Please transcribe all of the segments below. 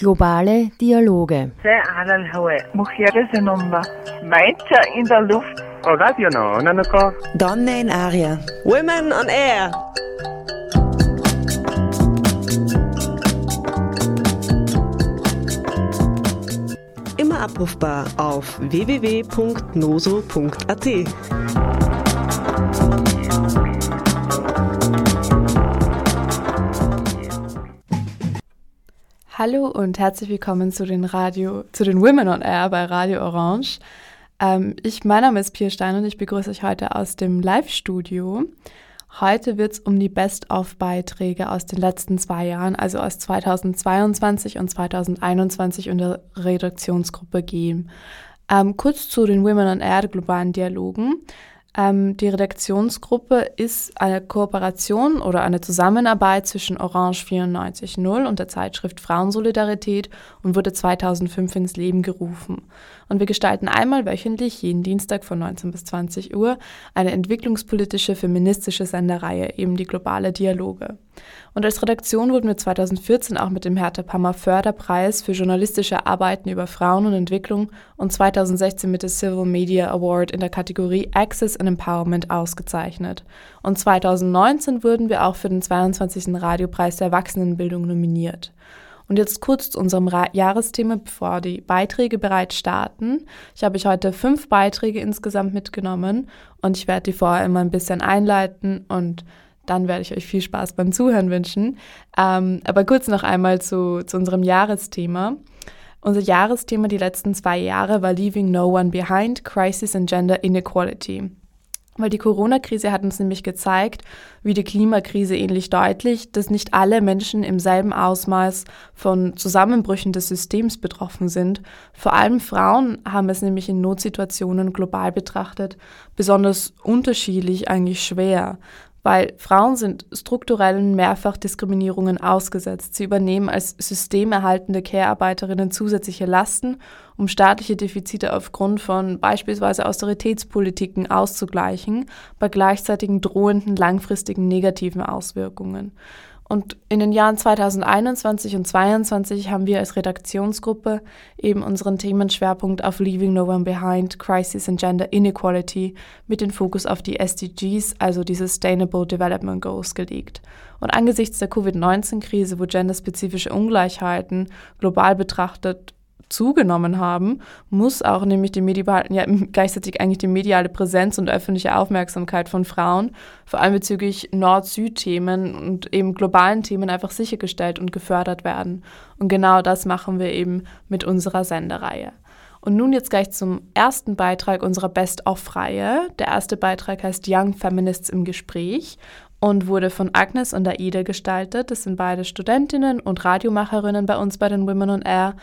Globale Dialoge. in der Luft. Donne in Aria. Women on Air. Immer abrufbar auf www.noso.at. Hallo und herzlich willkommen zu den Radio, zu den Women on Air bei Radio Orange. Ähm, ich, mein Name ist Pia Stein und ich begrüße euch heute aus dem Live-Studio. Heute wird es um die Best-of-Beiträge aus den letzten zwei Jahren, also aus 2022 und 2021 in der Redaktionsgruppe gehen. Ähm, kurz zu den Women on Air globalen Dialogen. Ähm, die Redaktionsgruppe ist eine Kooperation oder eine Zusammenarbeit zwischen Orange 94.0 und der Zeitschrift Frauensolidarität und wurde 2005 ins Leben gerufen. Und wir gestalten einmal wöchentlich, jeden Dienstag von 19 bis 20 Uhr, eine entwicklungspolitische feministische Sendereihe, eben die globale Dialoge. Und als Redaktion wurden wir 2014 auch mit dem Hertha Pammer Förderpreis für journalistische Arbeiten über Frauen und Entwicklung und 2016 mit der Civil Media Award in der Kategorie Access and Empowerment ausgezeichnet. Und 2019 wurden wir auch für den 22. Radiopreis der Erwachsenenbildung nominiert. Und jetzt kurz zu unserem Ra Jahresthema, bevor die Beiträge bereits starten. Ich habe euch heute fünf Beiträge insgesamt mitgenommen und ich werde die vorher immer ein bisschen einleiten und dann werde ich euch viel Spaß beim Zuhören wünschen. Ähm, aber kurz noch einmal zu, zu unserem Jahresthema. Unser Jahresthema die letzten zwei Jahre war Leaving No One Behind, Crisis and Gender Inequality. Weil die Corona-Krise hat uns nämlich gezeigt, wie die Klimakrise ähnlich deutlich, dass nicht alle Menschen im selben Ausmaß von Zusammenbrüchen des Systems betroffen sind. Vor allem Frauen haben es nämlich in Notsituationen global betrachtet besonders unterschiedlich eigentlich schwer weil Frauen sind strukturellen Mehrfachdiskriminierungen ausgesetzt. Sie übernehmen als systemerhaltende Care-Arbeiterinnen zusätzliche Lasten, um staatliche Defizite aufgrund von beispielsweise Austeritätspolitiken auszugleichen, bei gleichzeitigen drohenden langfristigen negativen Auswirkungen. Und in den Jahren 2021 und 2022 haben wir als Redaktionsgruppe eben unseren Themenschwerpunkt auf Leaving No One Behind, Crisis and Gender Inequality mit dem Fokus auf die SDGs, also die Sustainable Development Goals, gelegt. Und angesichts der Covid-19-Krise, wo genderspezifische Ungleichheiten global betrachtet zugenommen haben, muss auch nämlich die mediale, ja, gleichzeitig eigentlich die mediale Präsenz und öffentliche Aufmerksamkeit von Frauen, vor allem bezüglich Nord-Süd-Themen und eben globalen Themen einfach sichergestellt und gefördert werden. Und genau das machen wir eben mit unserer Sendereihe. Und nun jetzt gleich zum ersten Beitrag unserer Best-of-Reihe. Der erste Beitrag heißt Young Feminists im Gespräch und wurde von Agnes und Aida gestaltet. Das sind beide Studentinnen und Radiomacherinnen bei uns bei den Women on Air.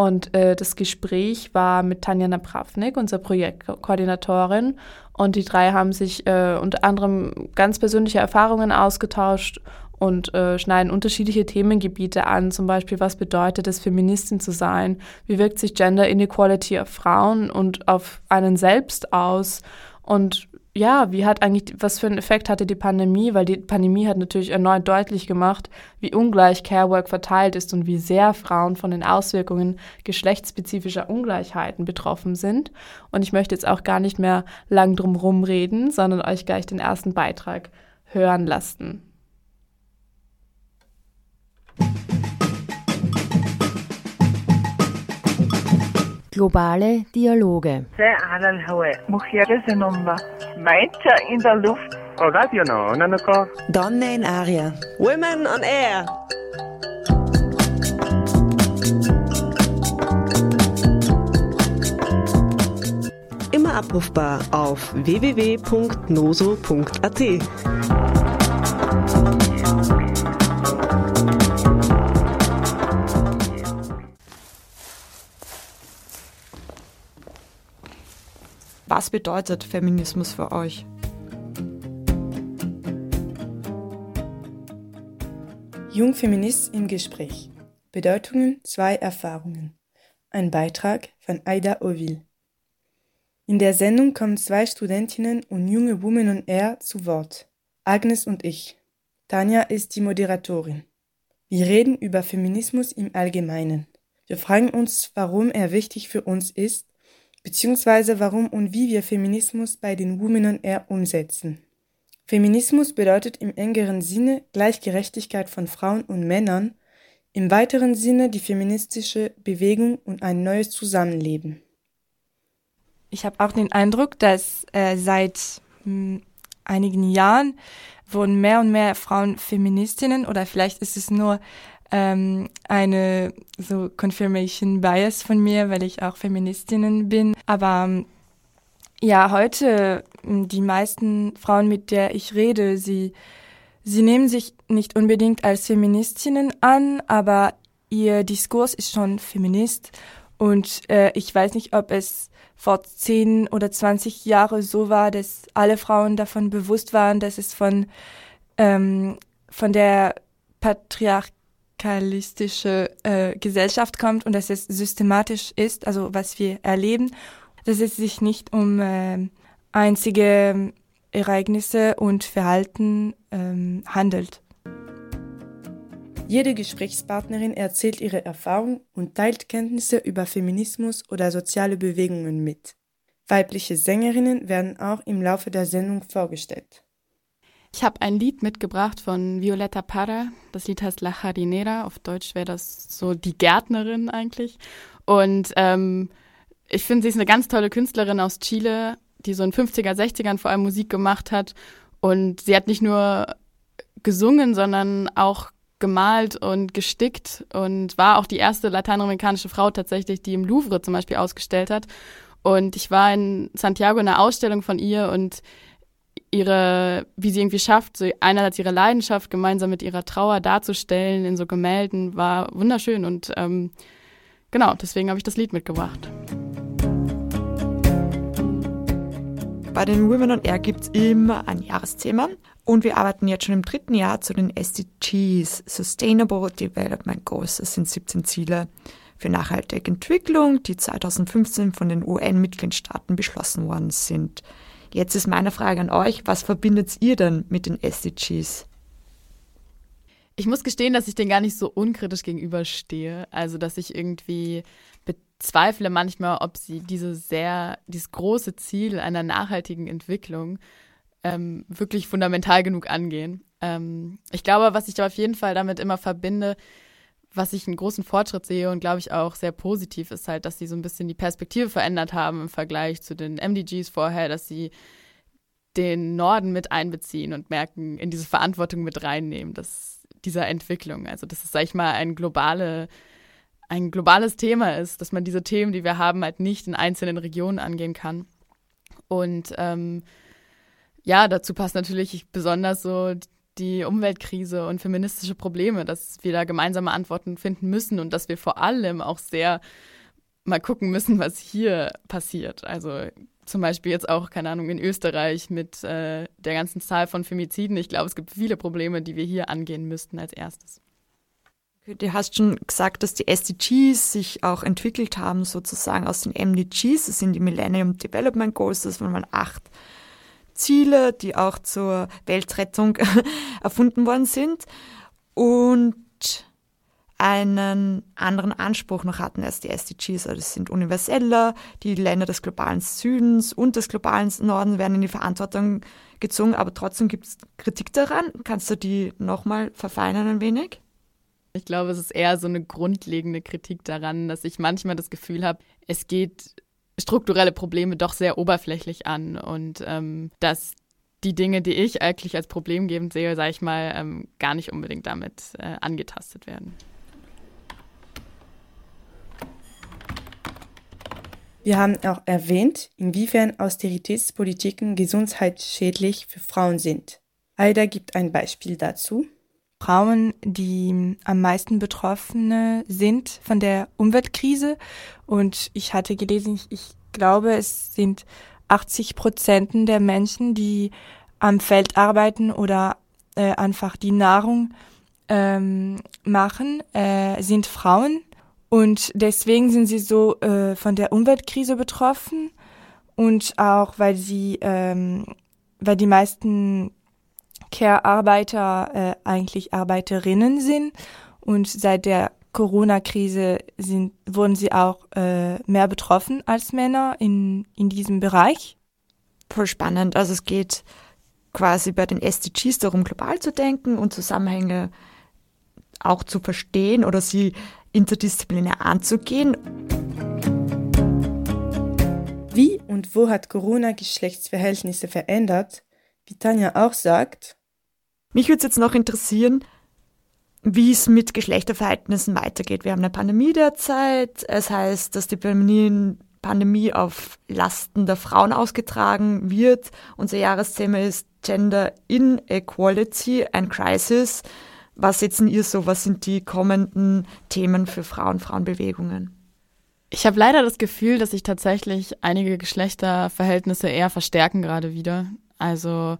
Und äh, das Gespräch war mit Tanja Napravnik, unserer Projektkoordinatorin. Und die drei haben sich äh, unter anderem ganz persönliche Erfahrungen ausgetauscht und äh, schneiden unterschiedliche Themengebiete an, zum Beispiel, was bedeutet es, Feministin zu sein? Wie wirkt sich Gender Inequality auf Frauen und auf einen selbst aus? Und ja, wie hat eigentlich, was für einen Effekt hatte die Pandemie? Weil die Pandemie hat natürlich erneut deutlich gemacht, wie ungleich Carework verteilt ist und wie sehr Frauen von den Auswirkungen geschlechtsspezifischer Ungleichheiten betroffen sind. Und ich möchte jetzt auch gar nicht mehr lang drum rumreden, sondern euch gleich den ersten Beitrag hören lassen. Globale Dialoge. Meiter in der Luft. Donne in Aria. Women on Air. Immer abrufbar auf www.noso.at. Was bedeutet Feminismus für euch? Jungfeminist im Gespräch. Bedeutungen, zwei Erfahrungen. Ein Beitrag von Aida Ovil. In der Sendung kommen zwei Studentinnen und junge Women on Air zu Wort. Agnes und ich. Tanja ist die Moderatorin. Wir reden über Feminismus im Allgemeinen. Wir fragen uns, warum er wichtig für uns ist, beziehungsweise warum und wie wir Feminismus bei den Women on Air umsetzen. Feminismus bedeutet im engeren Sinne Gleichgerechtigkeit von Frauen und Männern, im weiteren Sinne die feministische Bewegung und ein neues Zusammenleben. Ich habe auch den Eindruck, dass äh, seit mh, hm, einigen Jahren wurden mehr und mehr Frauen Feministinnen oder vielleicht ist es nur ähm, eine so Confirmation Bias von mir, weil ich auch Feministinnen bin. Aber ähm, ja, heute die meisten Frauen, mit der ich rede, sie sie nehmen sich nicht unbedingt als Feministinnen an, aber ihr Diskurs ist schon Feminist und äh, ich weiß nicht, ob es vor zehn oder zwanzig Jahre so war, dass alle Frauen davon bewusst waren, dass es von, ähm, von der patriarchalistische äh, Gesellschaft kommt und dass es systematisch ist, also was wir erleben, dass es sich nicht um äh, einzige Ereignisse und Verhalten ähm, handelt. Jede Gesprächspartnerin erzählt ihre Erfahrung und teilt Kenntnisse über Feminismus oder soziale Bewegungen mit. Weibliche Sängerinnen werden auch im Laufe der Sendung vorgestellt. Ich habe ein Lied mitgebracht von Violetta Parra. Das Lied heißt La Jardinera. Auf Deutsch wäre das so die Gärtnerin eigentlich. Und ähm, ich finde, sie ist eine ganz tolle Künstlerin aus Chile, die so in 50er, 60ern vor allem Musik gemacht hat. Und sie hat nicht nur gesungen, sondern auch gemalt und gestickt und war auch die erste lateinamerikanische Frau tatsächlich, die im Louvre zum Beispiel ausgestellt hat. Und ich war in Santiago in einer Ausstellung von ihr und ihre, wie sie irgendwie schafft, so einerseits ihre Leidenschaft gemeinsam mit ihrer Trauer darzustellen in so Gemälden, war wunderschön und ähm, genau, deswegen habe ich das Lied mitgebracht. Bei den Women on Air gibt es immer ein Jahresthema und wir arbeiten jetzt schon im dritten Jahr zu den SDGs, Sustainable Development Goals. Das sind 17 Ziele für nachhaltige Entwicklung, die 2015 von den UN-Mitgliedstaaten beschlossen worden sind. Jetzt ist meine Frage an euch, was verbindet ihr denn mit den SDGs? Ich muss gestehen, dass ich den gar nicht so unkritisch gegenüberstehe. Also, dass ich irgendwie bezweifle manchmal, ob sie diese sehr, dieses große Ziel einer nachhaltigen Entwicklung ähm, wirklich fundamental genug angehen. Ähm, ich glaube, was ich auf jeden Fall damit immer verbinde, was ich einen großen Fortschritt sehe und glaube ich auch sehr positiv ist halt, dass sie so ein bisschen die Perspektive verändert haben im Vergleich zu den MDGs vorher, dass sie den Norden mit einbeziehen und merken, in diese Verantwortung mit reinnehmen, dass dieser Entwicklung. Also, dass es, sag ich mal, ein globale, ein globales Thema ist, dass man diese Themen, die wir haben, halt nicht in einzelnen Regionen angehen kann. Und ähm, ja, dazu passt natürlich besonders so die Umweltkrise und feministische Probleme, dass wir da gemeinsame Antworten finden müssen und dass wir vor allem auch sehr mal gucken müssen, was hier passiert. Also zum Beispiel jetzt auch, keine Ahnung, in Österreich mit äh, der ganzen Zahl von Femiziden. Ich glaube, es gibt viele Probleme, die wir hier angehen müssten als erstes. Du hast schon gesagt, dass die SDGs sich auch entwickelt haben, sozusagen aus den MDGs. Das sind die Millennium Development Goals, das waren mal acht Ziele, die auch zur Weltrettung erfunden worden sind und einen anderen Anspruch noch hatten als die SDGs. Also es sind universeller, die Länder des globalen Südens und des globalen Norden werden in die Verantwortung gezogen, aber trotzdem gibt es Kritik daran. Kannst du die nochmal verfeinern ein wenig? Ich glaube, es ist eher so eine grundlegende Kritik daran, dass ich manchmal das Gefühl habe, es geht strukturelle Probleme doch sehr oberflächlich an und ähm, dass die Dinge, die ich eigentlich als problemgebend sehe, sage ich mal, ähm, gar nicht unbedingt damit äh, angetastet werden. Wir haben auch erwähnt, inwiefern Austeritätspolitiken gesundheitsschädlich für Frauen sind. Aida gibt ein Beispiel dazu. Frauen, die am meisten Betroffene sind von der Umweltkrise. Und ich hatte gelesen, ich, glaube, es sind 80 Prozent der Menschen, die am Feld arbeiten oder äh, einfach die Nahrung ähm, machen, äh, sind Frauen. Und deswegen sind sie so äh, von der Umweltkrise betroffen und auch weil sie, ähm, weil die meisten Care-Arbeiter äh, eigentlich Arbeiterinnen sind und seit der Corona-Krise sind, wurden sie auch äh, mehr betroffen als Männer in, in diesem Bereich. Voll spannend. Also es geht quasi bei den SDGs darum, global zu denken und Zusammenhänge auch zu verstehen oder sie interdisziplinär anzugehen. Wie und wo hat Corona Geschlechtsverhältnisse verändert? Wie Tanja auch sagt. Mich würde es jetzt noch interessieren, wie es mit Geschlechterverhältnissen weitergeht. Wir haben eine Pandemie derzeit. Es heißt, dass die Pandemie, auf Lasten der Frauen ausgetragen wird. Unser Jahresthema ist Gender Inequality and Crisis. Was setzen ihr so? Was sind die kommenden Themen für Frauen, Frauenbewegungen? Ich habe leider das Gefühl, dass sich tatsächlich einige Geschlechterverhältnisse eher verstärken gerade wieder. Also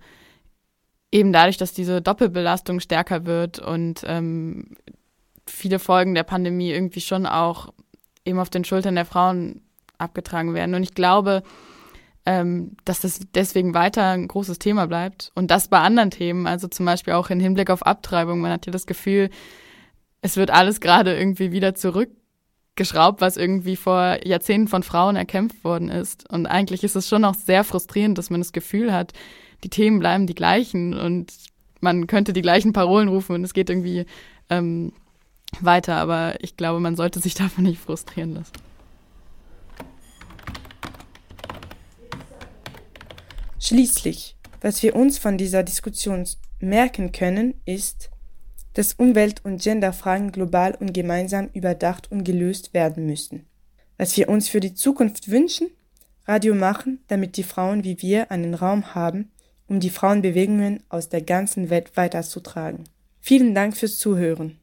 eben dadurch, dass diese Doppelbelastung stärker wird und ähm, viele Folgen der Pandemie irgendwie schon auch eben auf den Schultern der Frauen abgetragen werden. Und ich glaube, ähm, dass das deswegen weiter ein großes Thema bleibt. Und das bei anderen Themen, also zum Beispiel auch im Hinblick auf Abtreibung. Man hat ja das Gefühl, es wird alles gerade irgendwie wieder zurückgeschraubt, was irgendwie vor Jahrzehnten von Frauen erkämpft worden ist. Und eigentlich ist es schon auch sehr frustrierend, dass man das Gefühl hat, die Themen bleiben die gleichen und man könnte die gleichen Parolen rufen und es geht irgendwie ähm, weiter. Aber ich glaube, man sollte sich davon nicht frustrieren lassen. Schließlich, was wir uns von dieser Diskussion merken können, ist, dass Umwelt- und Genderfragen global und gemeinsam überdacht und gelöst werden müssen. Was wir uns für die Zukunft wünschen? Radio machen, damit die Frauen wie wir einen Raum haben, um die Frauenbewegungen aus der ganzen Welt weiterzutragen. Vielen Dank fürs Zuhören.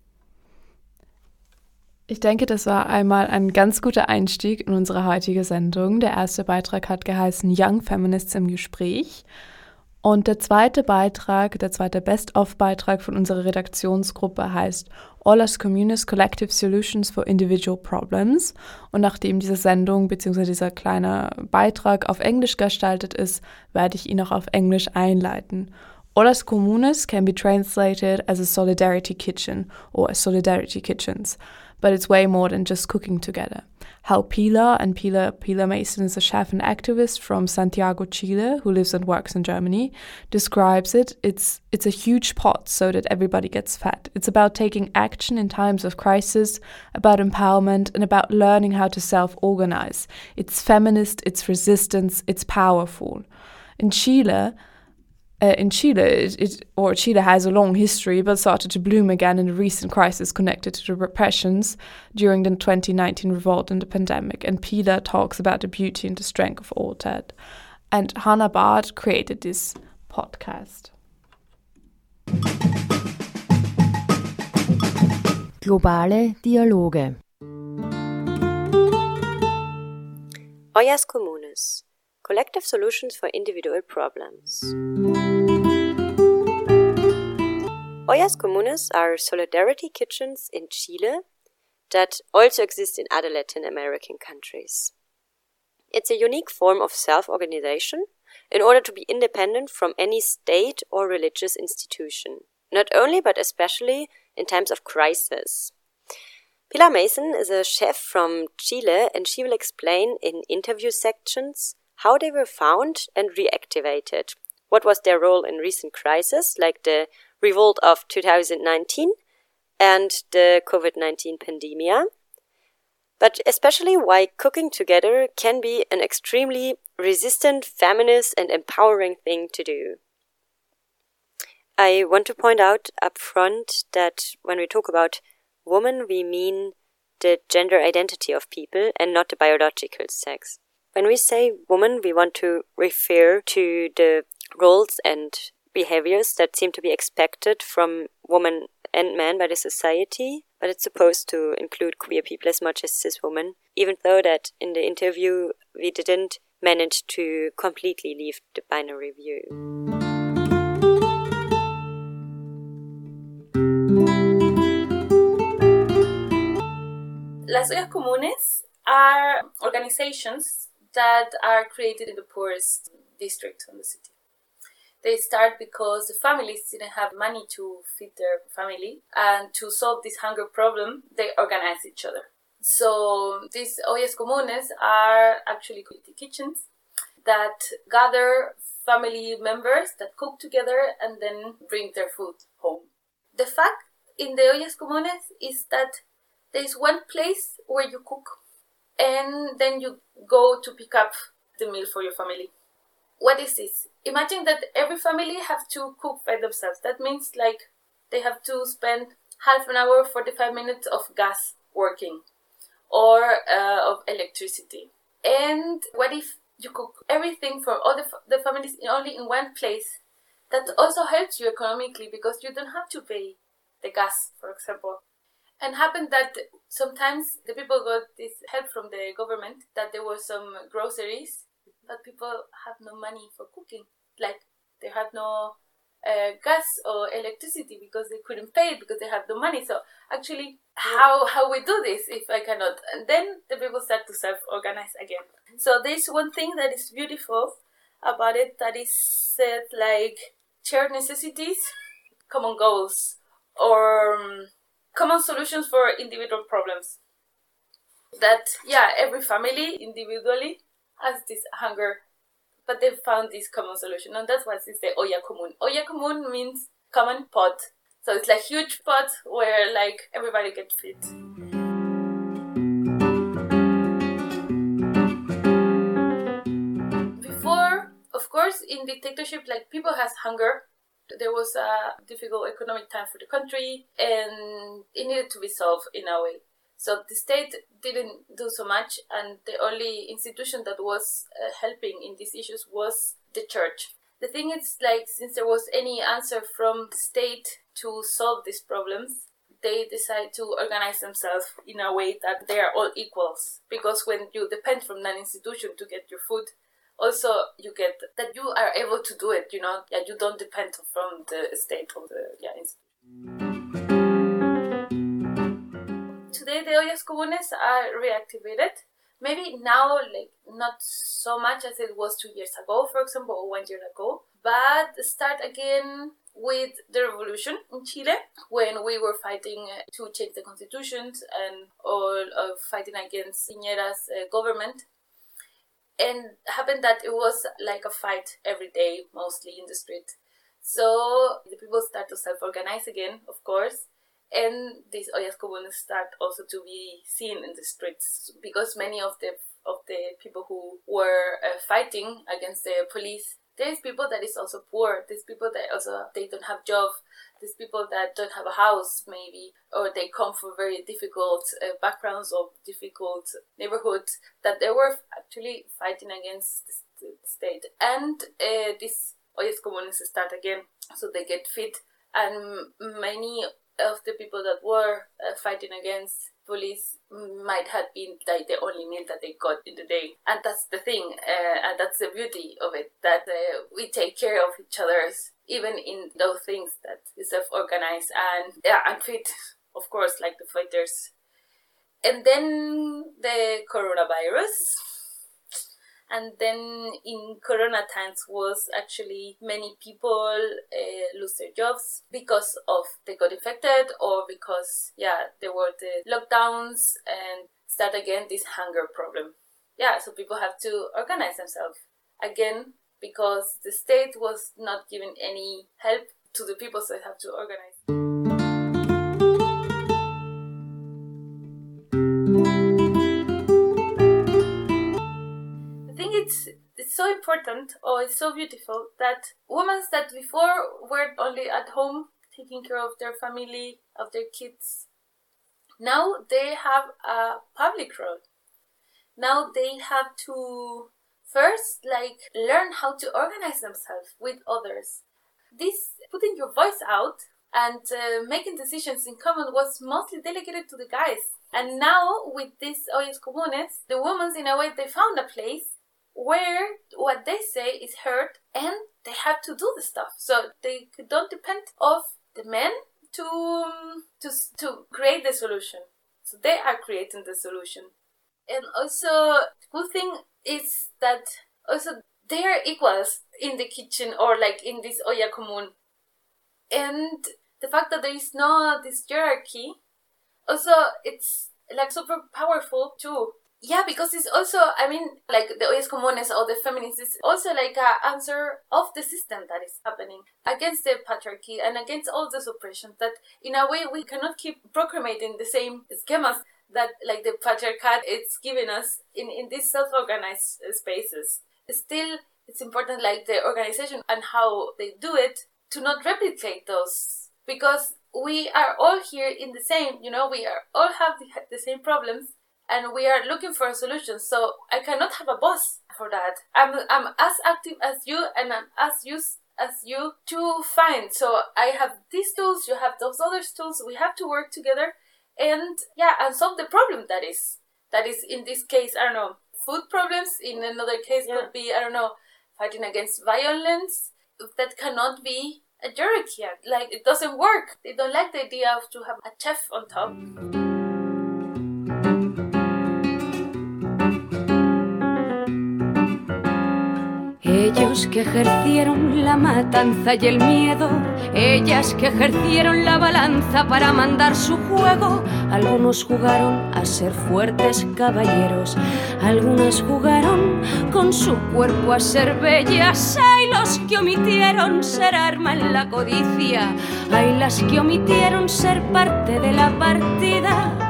Ich denke, das war einmal ein ganz guter Einstieg in unsere heutige Sendung. Der erste Beitrag hat geheißen Young Feminists im Gespräch. Und der zweite Beitrag, der zweite Best-of-Beitrag von unserer Redaktionsgruppe heißt All as Communis Collective Solutions for Individual Problems. Und nachdem diese Sendung bzw. dieser kleine Beitrag auf Englisch gestaltet ist, werde ich ihn auch auf Englisch einleiten. Olas Comunes can be translated as a solidarity kitchen or as solidarity kitchens but it's way more than just cooking together. How Pilar, and Pilar, Pilar Mason is a chef and activist from Santiago, Chile, who lives and works in Germany, describes it. It's, it's a huge pot so that everybody gets fed. It's about taking action in times of crisis, about empowerment, and about learning how to self organize. It's feminist, it's resistance, it's powerful. In Chile, uh, in Chile, it, it, or Chile has a long history, but started to bloom again in a recent crisis connected to the repressions during the 2019 revolt and the pandemic. And Pila talks about the beauty and the strength of all that. And Hannah Bard created this podcast. Globale Dialoge. Ollas Comunes Collective Solutions for Individual Problems. Ollas Comunes are solidarity kitchens in Chile that also exist in other Latin American countries. It's a unique form of self organization in order to be independent from any state or religious institution, not only but especially in times of crisis. Pilar Mason is a chef from Chile and she will explain in interview sections how they were found and reactivated, what was their role in recent crises like the revolt of 2019 and the COVID 19 pandemia, but especially why cooking together can be an extremely resistant, feminist, and empowering thing to do. I want to point out up front that when we talk about woman, we mean the gender identity of people and not the biological sex. When we say woman, we want to refer to the roles and behaviors that seem to be expected from women and men by the society, but it's supposed to include queer people as much as cis women, even though that in the interview we didn't manage to completely leave the binary view. Las ollas comunes are organizations that are created in the poorest district of the city. They start because the families didn't have money to feed their family, and to solve this hunger problem, they organize each other. So these ollas comunes are actually community kitchens that gather family members that cook together and then bring their food home. The fact in the ollas comunes is that there is one place where you cook and then you go to pick up the meal for your family. What is this? Imagine that every family have to cook by themselves. That means like they have to spend half an hour, 45 minutes of gas working or uh, of electricity. And what if you cook everything for all the, the families in only in one place? That also helps you economically because you don't have to pay the gas, for example. And happened that sometimes the people got this help from the government that there were some groceries, but people have no money for cooking. Like they have no uh, gas or electricity because they couldn't pay it because they have no money. So actually, how how we do this if I cannot? And then the people start to self organize again. So there's one thing that is beautiful about it that is said like shared necessities, common goals, or um, common solutions for individual problems. That yeah, every family individually has this hunger but they found this common solution, and that's why is the olla común. Olla común means common pot, so it's like huge pot where like everybody gets fit. Before, of course, in dictatorship, like people has hunger. There was a difficult economic time for the country, and it needed to be solved in a way. So the state didn't do so much, and the only institution that was uh, helping in these issues was the church. The thing is, like, since there was any answer from the state to solve these problems, they decide to organize themselves in a way that they are all equals. Because when you depend from that institution to get your food, also you get that you are able to do it. You know, yeah, you don't depend from the state or the yeah institution today the ollas comunes are reactivated. Maybe now, like not so much as it was two years ago, for example, or one year ago, but start again with the revolution in Chile when we were fighting to change the constitutions and all of fighting against Piñera's uh, government. And happened that it was like a fight every day, mostly in the street. So the people start to self-organize again, of course, and these ollas comunes start also to be seen in the streets because many of the of the people who were uh, fighting against the police there's people that is also poor there's people that also they don't have job there's people that don't have a house maybe or they come from very difficult uh, backgrounds or difficult neighborhoods that they were actually fighting against the, state. And uh, these ollas comunes start again so they get fit. And many of the people that were uh, fighting against police might have been like the only meal that they got in the day. And that's the thing uh, and that's the beauty of it that uh, we take care of each other's even in those things that is self-organized and yeah and fit of course like the fighters. And then the coronavirus and then in corona times was actually many people uh, lose their jobs because of they got infected or because yeah there were the lockdowns and start again this hunger problem. Yeah so people have to organize themselves again because the state was not giving any help to the people so they have to organize it's so important or it's so beautiful that women that before were only at home taking care of their family of their kids now they have a public role. Now they have to first like learn how to organize themselves with others. This putting your voice out and uh, making decisions in common was mostly delegated to the guys. And now with these ollas comunes the women in a way they found a place where what they say is heard and they have to do the stuff so they don't depend of the men to to to create the solution so they are creating the solution and also good thing is that also they are equals in the kitchen or like in this olla común. And the fact that there is no this hierarchy, also it's like super powerful too. Yeah, because it's also, I mean, like the ollas comunes or the feminists is also like a answer of the system that is happening against the patriarchy and against all the suppression that in a way we cannot keep proclamating the same schemas that like the patriarchat it's giving us in, in these self-organized spaces. Still, it's important like the organization and how they do it to not replicate those because we are all here in the same, you know, we are all have the, the same problems and we are looking for a solution. So I cannot have a boss for that. I'm I'm as active as you and I'm as used as you to find. So I have these tools, you have those other tools. We have to work together and yeah, and solve the problem that is that is in this case, I don't know, food problems. In another case yeah. could be, I don't know, fighting against violence. That cannot be a hierarchy. Like it doesn't work. They don't like the idea of to have a chef on top. Ellos que ejercieron la matanza y el miedo, ellas que ejercieron la balanza para mandar su juego. Algunos jugaron a ser fuertes caballeros, algunas jugaron con su cuerpo a ser bellas. Hay los que omitieron ser arma en la codicia, hay las que omitieron ser parte de la partida.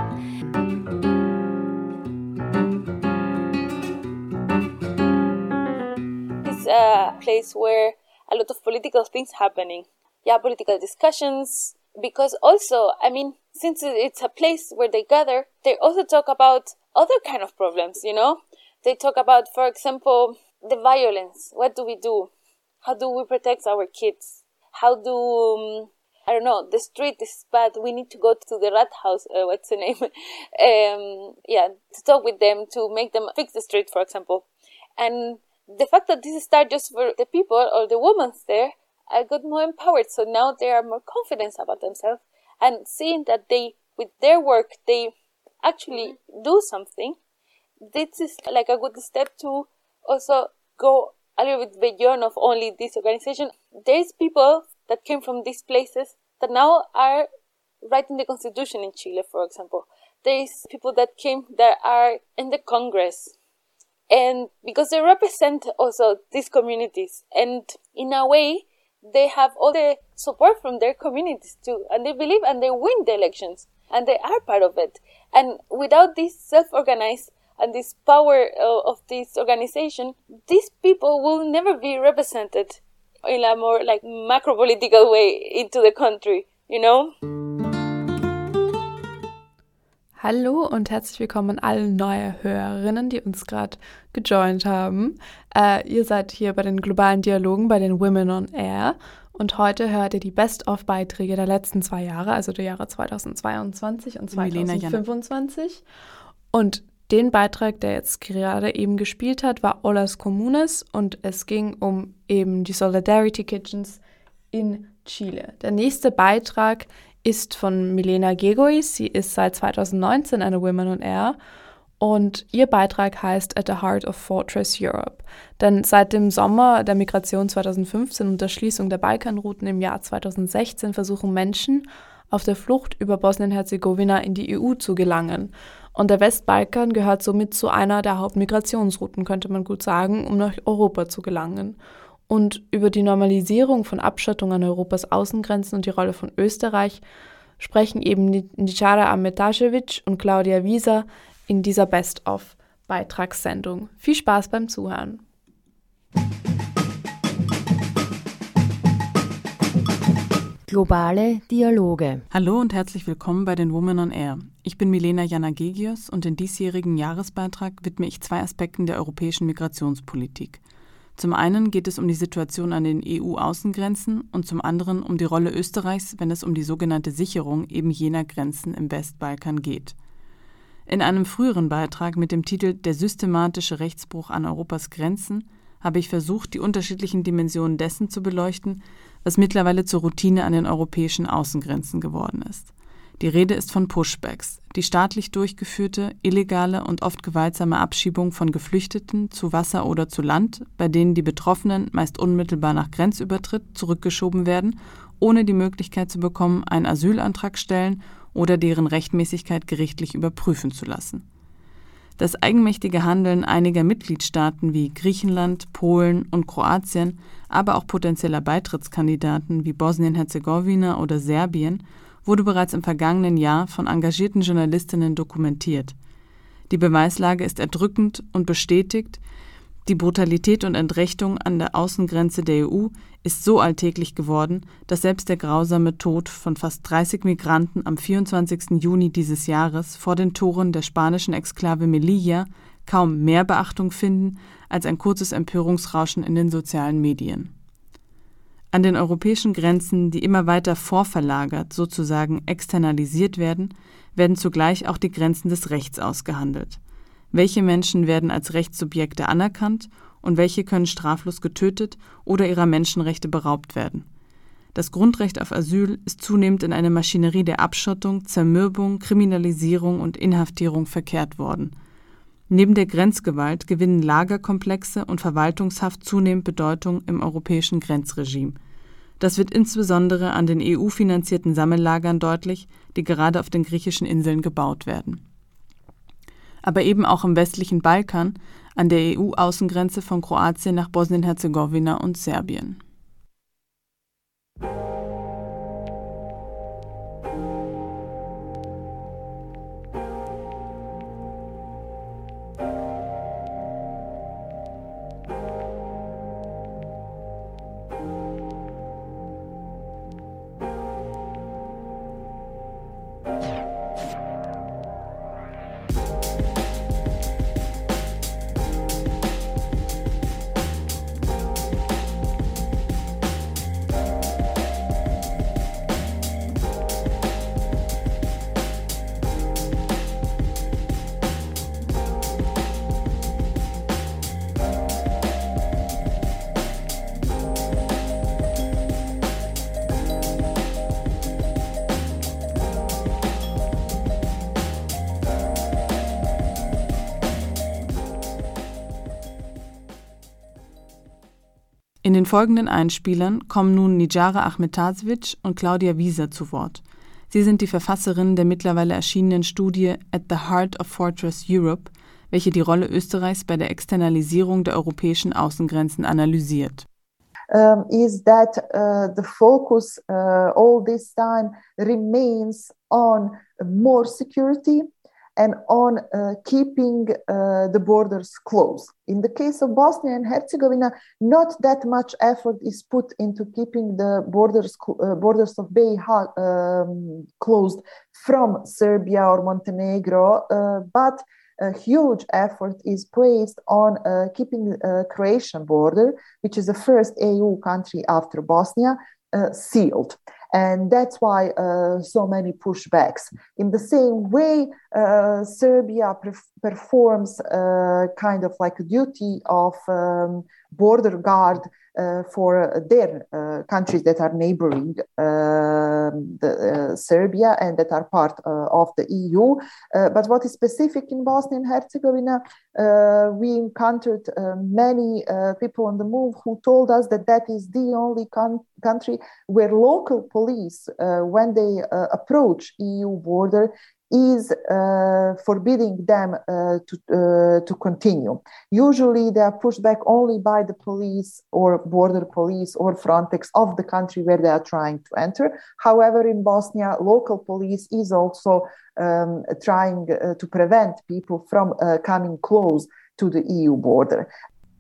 A place where a lot of political things happening. Yeah, political discussions. Because also, I mean, since it's a place where they gather, they also talk about other kind of problems, you know? They talk about, for example, the violence. What do we do? How do we protect our kids? How do, um, I don't know, the street is bad. We need to go to the rat house. Uh, what's the name? um, yeah, to talk with them, to make them fix the street, for example. And the fact that this started just for the people or the women there, I got more empowered. So now they are more confident about themselves and seeing that they, with their work, they actually mm-hmm. do something. This is like a good step to also go a little bit beyond of only this organization. There's people that came from these places that now are writing the constitution in Chile, for example. There's people that came that are in the Congress and because they represent also these communities and in a way they have all the support from their communities too and they believe and they win the elections and they are part of it. And without this self-organized and this power uh, of this organization these people will never be represented in a more like macro political way into the country you know Hallo und herzlich willkommen allen neue Hörerinnen, die uns gerade gejoint haben. Äh, ihr seid hier bei den globalen Dialogen bei den Women on Air und heute hört ihr die Best-of-Beiträge der letzten zwei Jahre, also der Jahre 2022 und 2025. Und den Beitrag, der jetzt gerade eben gespielt hat, war Olas Comunes und es ging um eben die Solidarity Kitchens in Chile. Der nächste Beitrag ist von Milena Gegois. Sie ist seit 2019 eine Women on Air und ihr Beitrag heißt At the Heart of Fortress Europe. Denn seit dem Sommer der Migration 2015 und der Schließung der Balkanrouten im Jahr 2016 versuchen Menschen auf der Flucht über Bosnien-Herzegowina in die EU zu gelangen. Und der Westbalkan gehört somit zu einer der Hauptmigrationsrouten, könnte man gut sagen, um nach Europa zu gelangen und über die Normalisierung von Abschottung an Europas Außengrenzen und die Rolle von Österreich sprechen eben Nicara Ametasevic und Claudia Wieser in dieser Best-of-Beitragssendung. Viel Spaß beim Zuhören. Globale Dialoge. Hallo und herzlich willkommen bei den Women on Air. Ich bin Milena Janagegios und den diesjährigen Jahresbeitrag widme ich zwei Aspekten der europäischen Migrationspolitik – zum einen geht es um die Situation an den EU-Außengrenzen und zum anderen um die Rolle Österreichs, wenn es um die sogenannte Sicherung eben jener Grenzen im Westbalkan geht. In einem früheren Beitrag mit dem Titel Der systematische Rechtsbruch an Europas Grenzen habe ich versucht, die unterschiedlichen Dimensionen dessen zu beleuchten, was mittlerweile zur Routine an den europäischen Außengrenzen geworden ist. Die Rede ist von Pushbacks, die staatlich durchgeführte, illegale und oft gewaltsame Abschiebung von Geflüchteten zu Wasser oder zu Land, bei denen die Betroffenen meist unmittelbar nach Grenzübertritt zurückgeschoben werden, ohne die Möglichkeit zu bekommen, einen Asylantrag stellen oder deren Rechtmäßigkeit gerichtlich überprüfen zu lassen. Das eigenmächtige Handeln einiger Mitgliedstaaten wie Griechenland, Polen und Kroatien, aber auch potenzieller Beitrittskandidaten wie Bosnien-Herzegowina oder Serbien wurde bereits im vergangenen Jahr von engagierten Journalistinnen dokumentiert. Die Beweislage ist erdrückend und bestätigt, die Brutalität und Entrechtung an der Außengrenze der EU ist so alltäglich geworden, dass selbst der grausame Tod von fast 30 Migranten am 24. Juni dieses Jahres vor den Toren der spanischen Exklave Melilla kaum mehr Beachtung finden als ein kurzes Empörungsrauschen in den sozialen Medien. An den europäischen Grenzen, die immer weiter vorverlagert, sozusagen externalisiert werden, werden zugleich auch die Grenzen des Rechts ausgehandelt. Welche Menschen werden als Rechtssubjekte anerkannt und welche können straflos getötet oder ihrer Menschenrechte beraubt werden? Das Grundrecht auf Asyl ist zunehmend in eine Maschinerie der Abschottung, Zermürbung, Kriminalisierung und Inhaftierung verkehrt worden. Neben der Grenzgewalt gewinnen Lagerkomplexe und Verwaltungshaft zunehmend Bedeutung im europäischen Grenzregime. Das wird insbesondere an den EU-finanzierten Sammellagern deutlich, die gerade auf den griechischen Inseln gebaut werden. Aber eben auch im westlichen Balkan, an der EU-Außengrenze von Kroatien nach Bosnien-Herzegowina und Serbien. Den folgenden Einspielern kommen nun Nijara Ahmetasevic und Claudia Wieser zu Wort. Sie sind die Verfasserinnen der mittlerweile erschienenen Studie At the Heart of Fortress Europe, welche die Rolle Österreichs bei der Externalisierung der europäischen Außengrenzen analysiert. Um, is that uh, the focus uh, all this time remains on more security and on uh, keeping uh, the borders closed. In the case of Bosnia and Herzegovina, not that much effort is put into keeping the borders uh, borders of Bay um, closed from Serbia or Montenegro, uh, but a huge effort is placed on uh, keeping the Croatian border, which is the first EU country after Bosnia, uh, sealed. And that's why uh, so many pushbacks. In the same way, uh, Serbia performs uh, kind of like a duty of um, border guard Uh, for uh, their uh, countries that are neighboring um, the, uh, Serbia and that are part uh, of the EU. but what is specific in Bosnia and Herzegovina, we encountered many people on the move who told us that that is the only country where local police, when they approach EU border, is uh, forbidding them uh, to, uh, to continue. Usually they are pushed back only by the police or border police or Frontex of the country where they are trying to enter. However, in Bosnia, local police is also um, trying uh, to prevent people from uh, coming close to the EU border.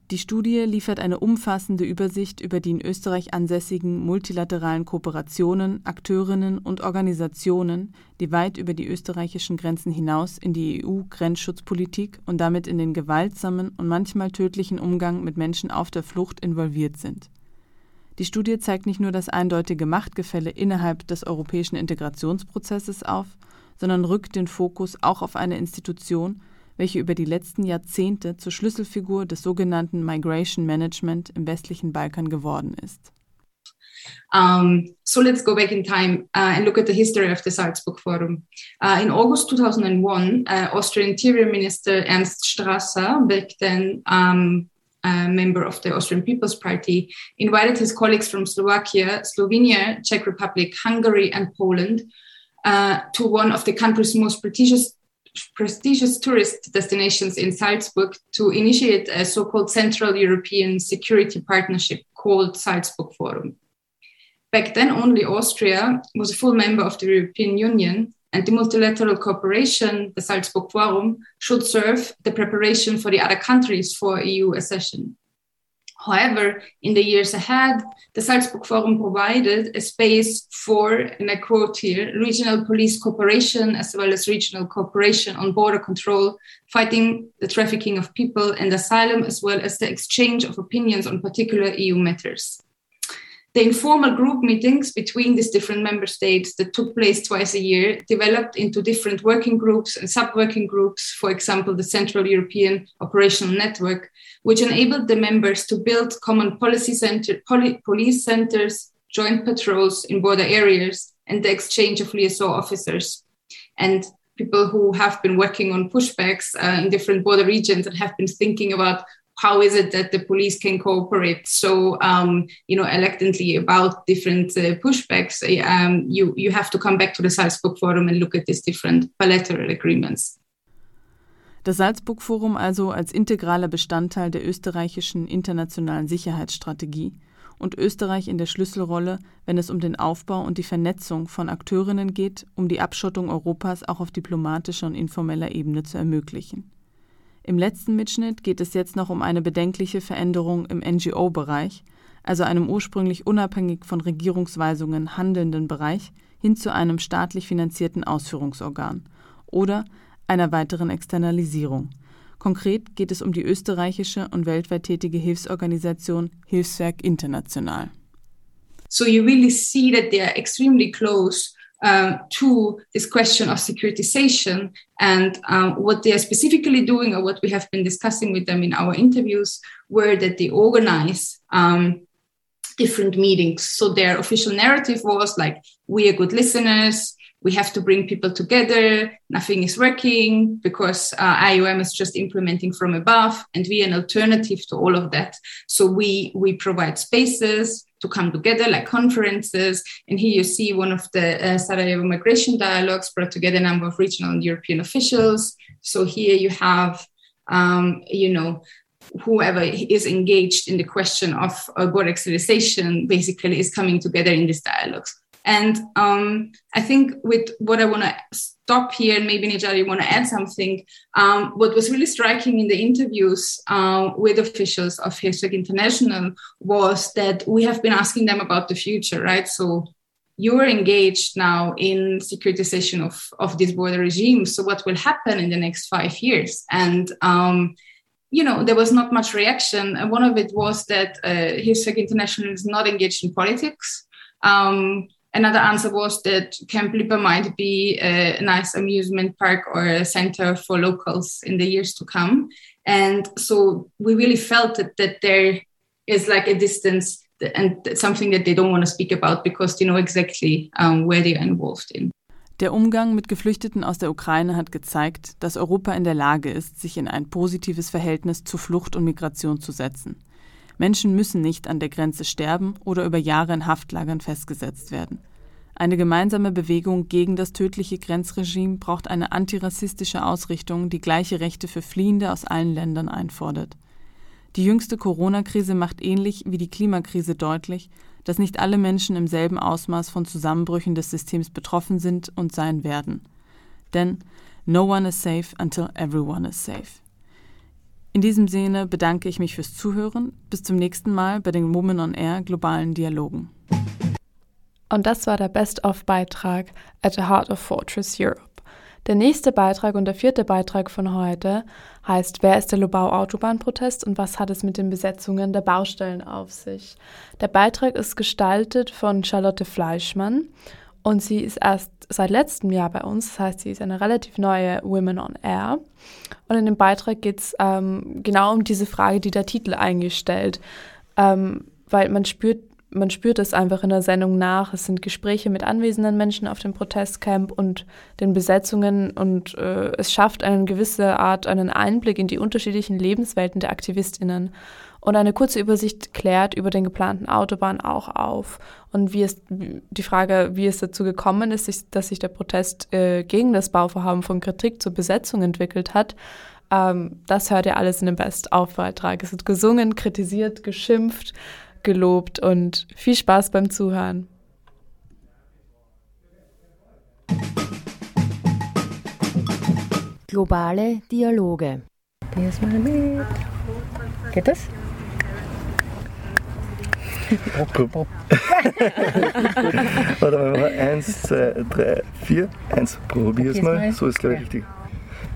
Die Studie liefert eine umfassende Übersicht über die in Österreich ansässigen multilateralen Kooperationen, Akteurinnen und Organisationen, die weit über die österreichischen Grenzen hinaus in die EU-Grenzschutzpolitik und damit in den gewaltsamen und manchmal tödlichen Umgang mit Menschen auf der Flucht involviert sind. Die Studie zeigt nicht nur das eindeutige Machtgefälle innerhalb des europäischen Integrationsprozesses auf, sondern rückt den Fokus auch auf eine Institution, welche über die letzten Jahrzehnte zur Schlüsselfigur des sogenannten Migration Management im westlichen Balkan geworden ist. Um, so let's go back in time uh, and look at the history of the Salzburg Forum. Uh, in August 2001, uh, Austrian Interior Minister Ernst Strasser, back then um, a member of the Austrian People's Party, invited his colleagues from Slovakia, Slovenia, Czech Republic, Hungary, and Poland uh, to one of the country's most prestigious prestigious tourist destinations in Salzburg to initiate a so-called Central European Security Partnership called Salzburg Forum. Back then, only Austria was a full member of the European Union, and the multilateral cooperation, the Salzburg Forum, should serve the preparation for the other countries for EU accession. However, in the years ahead, the Salzburg Forum provided a space for, and I quote here, regional police cooperation as well as regional cooperation on border control, fighting the trafficking of people and asylum, as well as the exchange of opinions on particular EU matters. The informal group meetings between these different member states that took place twice a year developed into different working groups and sub working groups, for example, the Central European Operational Network, which enabled the members to build common policy center, poli- police centers, joint patrols in border areas, and the exchange of liaison officers. And people who have been working on pushbacks uh, in different border regions and have been thinking about how is it that the police can cooperate so um, you know electantly about different uh, pushbacks um, you you have to come back to the Salzburg Forum and look at these different bilateral agreements Das Salzburg Forum also als integraler Bestandteil der österreichischen internationalen Sicherheitsstrategie und Österreich in der Schlüsselrolle, wenn es um den Aufbau und die Vernetzung von Akteurinnen geht, um die Abschottung Europas auch auf diplomatischer und informeller Ebene zu ermöglichen. Im letzten Mitschnitt geht es jetzt noch um eine bedenkliche Veränderung im NGO-Bereich, also einem ursprünglich unabhängig von Regierungsweisungen handelnden Bereich, hin zu einem staatlich finanzierten Ausführungsorgan oder einer weiteren Externalisierung. Konkret geht es um die österreichische und weltweit tätige Hilfsorganisation Hilfswerk International. So you really see that they are extremely close uh, to this question of securitization and um, what they are specifically doing or what we have been discussing with them in our interviews were that they organize um, different meetings. So their official narrative was like we are good listeners. We have to bring people together. Nothing is working because uh, iom is just implementing from above and we are an alternative to all of that. So we we provide spaces to come together, like conferences. And here you see one of the uh, Sarajevo migration dialogues brought together a number of regional and European officials. So here you have, um, you know, whoever is engaged in the question of uh, border externalization basically is coming together in these dialogues. And um, I think with what I want to stop here, and maybe Nijal, you want to add something. Um, what was really striking in the interviews uh, with officials of Hilfswerk International was that we have been asking them about the future, right? So you're engaged now in securitization of, of this border regime. So what will happen in the next five years? And um, you know, there was not much reaction. And one of it was that uh, International is not engaged in politics. Um, Another answer was that Camp Lipa might be a nice amusement park or a center for locals in the years to come. And so we really felt that, that there is like a distance and something that they don't want to speak about because they know exactly um, where they are involved in. Der Umgang mit Geflüchteten aus der Ukraine hat gezeigt, dass Europa in der Lage ist, sich in ein positives Verhältnis zu Flucht und Migration zu setzen. Menschen müssen nicht an der Grenze sterben oder über Jahre in Haftlagern festgesetzt werden. Eine gemeinsame Bewegung gegen das tödliche Grenzregime braucht eine antirassistische Ausrichtung, die gleiche Rechte für Fliehende aus allen Ländern einfordert. Die jüngste Corona-Krise macht ähnlich wie die Klimakrise deutlich, dass nicht alle Menschen im selben Ausmaß von Zusammenbrüchen des Systems betroffen sind und sein werden. Denn no one is safe until everyone is safe. In diesem Sinne bedanke ich mich fürs Zuhören. Bis zum nächsten Mal bei den Women on Air globalen Dialogen. Und das war der Best-of-Beitrag at the Heart of Fortress Europe. Der nächste Beitrag und der vierte Beitrag von heute heißt Wer ist der Lobau-Autobahnprotest und was hat es mit den Besetzungen der Baustellen auf sich? Der Beitrag ist gestaltet von Charlotte Fleischmann und sie ist erst seit letztem Jahr bei uns. Das heißt, sie ist eine relativ neue Women on Air. Und in dem Beitrag geht es ähm, genau um diese Frage, die der Titel eingestellt. Ähm, weil man spürt, man spürt es einfach in der Sendung nach. Es sind Gespräche mit anwesenden Menschen auf dem Protestcamp und den Besetzungen und äh, es schafft eine gewisse Art, einen Einblick in die unterschiedlichen Lebenswelten der AktivistInnen. Und eine kurze Übersicht klärt über den geplanten Autobahn auch auf. Und wie es, die Frage, wie es dazu gekommen ist, dass sich der Protest äh, gegen das Bauvorhaben von Kritik zur Besetzung entwickelt hat, ähm, das hört ihr alles in dem Best-of-Beitrag. Es wird gesungen, kritisiert, geschimpft, gelobt und viel Spaß beim Zuhören. Globale Dialoge. Lies mal mit. Geht das? Warte mal, eins, zwei, drei, vier, eins. Probier's mal. So ist glaube ich richtig.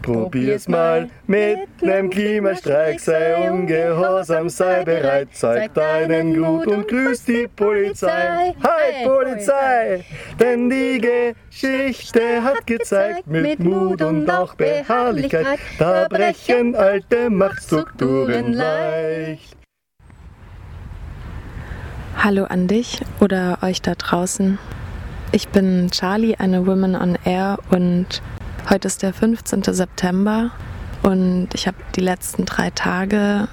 Probier's mal mit nem Klimastreik, sei ungehorsam, sei bereit, zeig deinen Gut und grüß die Polizei. Hi Polizei! Denn die Geschichte hat gezeigt, mit Mut und auch Beharrlichkeit, da brechen alte Machtstrukturen leicht. Hallo an dich oder euch da draußen. Ich bin Charlie, eine Woman on Air und Heute ist der 15. September und ich habe die letzten drei Tage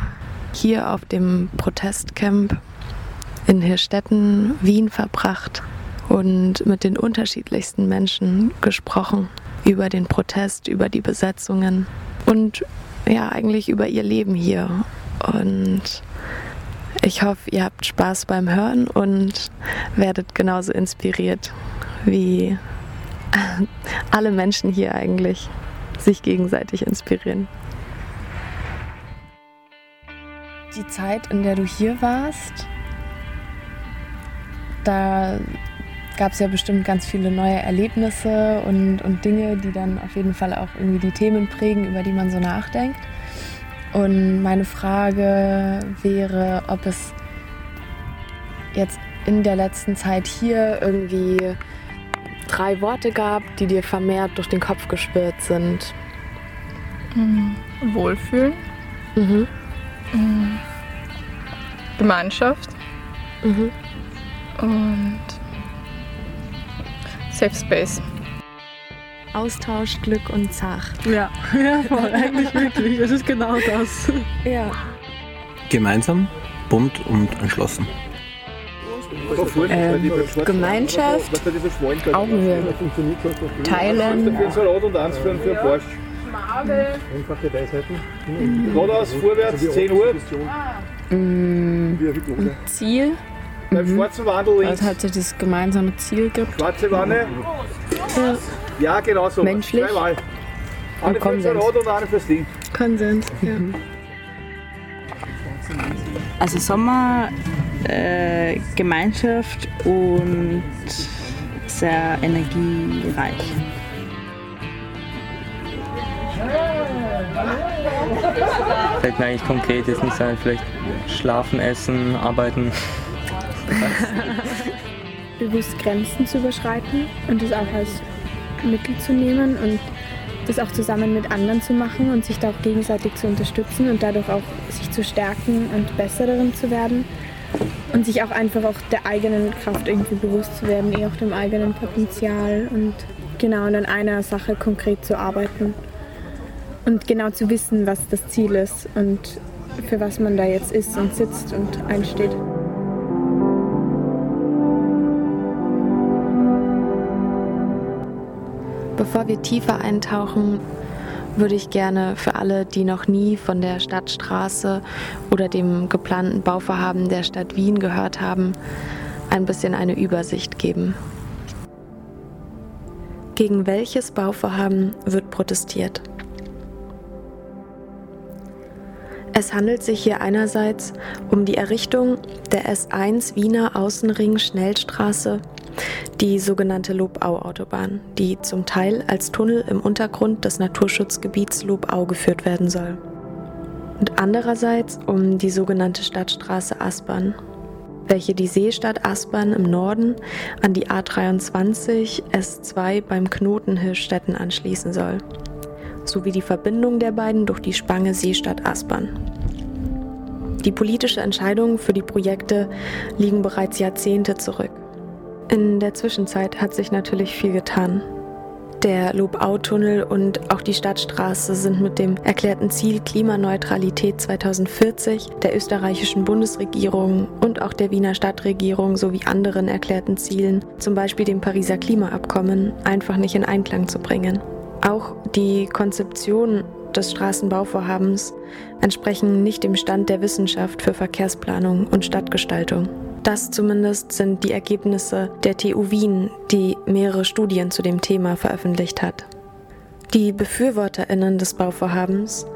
hier auf dem Protestcamp in Hirstetten, Wien verbracht und mit den unterschiedlichsten Menschen gesprochen über den Protest, über die Besetzungen und ja, eigentlich über ihr Leben hier. Und ich hoffe, ihr habt Spaß beim Hören und werdet genauso inspiriert wie alle Menschen hier eigentlich sich gegenseitig inspirieren. Die Zeit, in der du hier warst, da gab es ja bestimmt ganz viele neue Erlebnisse und, und Dinge, die dann auf jeden Fall auch irgendwie die Themen prägen, über die man so nachdenkt. Und meine Frage wäre, ob es jetzt in der letzten Zeit hier irgendwie drei Worte gab, die dir vermehrt durch den Kopf gespürt sind? Mhm. Wohlfühlen. Mhm. Mhm. Gemeinschaft. Mhm. Und Safe Space. Austausch, Glück und Zach. Ja, ja voll, eigentlich wirklich. Es ist genau das. Ja. Gemeinsam, bunt und entschlossen. Ähm, Gemeinschaft, Augenhöhe, Teilen. Und. Geradeaus, vorwärts, 10 Uhr. Mm, Ziel. Beim Mhm. schwarzen Wandel links. Also hat es das gemeinsame Ziel gibt. Schwarze Wanne. Ja. Ja, genau so. Menschlich. Zweimal. Eine für den Konsens. Salat und eine fürs Ding. Konsens, ja. Also Sommer, äh, Gemeinschaft und sehr energiereich. Fällt mir eigentlich konkret jetzt nicht ein, vielleicht schlafen, essen, arbeiten. bewusst Grenzen zu überschreiten und das auch als Mittel zu nehmen und das auch zusammen mit anderen zu machen und sich da auch gegenseitig zu unterstützen und dadurch auch sich zu stärken und besser darin zu werden und sich auch einfach auch der eigenen Kraft irgendwie bewusst zu werden, eh auch dem eigenen Potenzial und genau und an einer Sache konkret zu arbeiten und genau zu wissen, was das Ziel ist und für was man da jetzt ist und sitzt und einsteht. Bevor wir tiefer eintauchen, würde ich gerne für alle, die noch nie von der Stadtstraße oder dem geplanten Bauvorhaben der Stadt Wien gehört haben, ein bisschen eine Übersicht geben. Gegen welches Bauvorhaben wird protestiert? Es handelt sich hier einerseits um die Errichtung der S1 Wiener Außenring Schnellstraße, die sogenannte Lobau-Autobahn, die zum Teil als Tunnel im Untergrund des Naturschutzgebiets Lobau geführt werden soll. Und andererseits um die sogenannte Stadtstraße Aspern, welche die Seestadt Aspern im Norden an die A23 S2 beim Knoten Hirschstetten anschließen soll, sowie die Verbindung der beiden durch die Spange Seestadt Aspern. Die politische Entscheidungen für die Projekte liegen bereits Jahrzehnte zurück. In der Zwischenzeit hat sich natürlich viel getan. Der Lobau-Tunnel und auch die Stadtstraße sind mit dem erklärten Ziel Klimaneutralität 2040 der österreichischen Bundesregierung und auch der Wiener Stadtregierung sowie anderen erklärten Zielen, zum Beispiel dem Pariser Klimaabkommen, einfach nicht in Einklang zu bringen. Auch die Konzeption des Straßenbauvorhabens entsprechen nicht dem Stand der Wissenschaft für Verkehrsplanung und Stadtgestaltung. Das zumindest sind die Ergebnisse der TU Wien, die mehrere Studien zu dem Thema veröffentlicht hat. Die Befürworterinnen des Bauvorhabens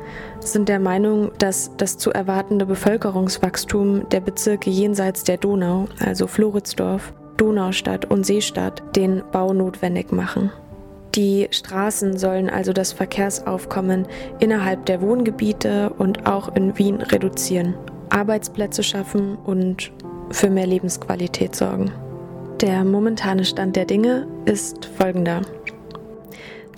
sind der Meinung, dass das zu erwartende Bevölkerungswachstum der Bezirke jenseits der Donau, also Floridsdorf, Donaustadt und Seestadt, den Bau notwendig machen. Die Straßen sollen also das Verkehrsaufkommen innerhalb der Wohngebiete und auch in Wien reduzieren, Arbeitsplätze schaffen und für mehr Lebensqualität sorgen. Der momentane Stand der Dinge ist folgender.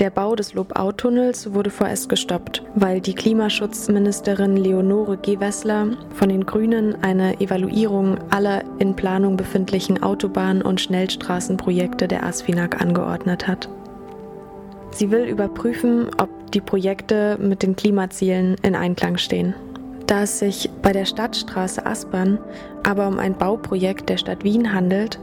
Der Bau des Lobau-Tunnels wurde vorerst gestoppt, weil die Klimaschutzministerin Leonore Gewessler von den Grünen eine Evaluierung aller in Planung befindlichen Autobahn- und Schnellstraßenprojekte der ASFINAG angeordnet hat. Sie will überprüfen, ob die Projekte mit den Klimazielen in Einklang stehen. Da es sich bei der Stadtstraße Aspern aber um ein Bauprojekt der Stadt Wien handelt,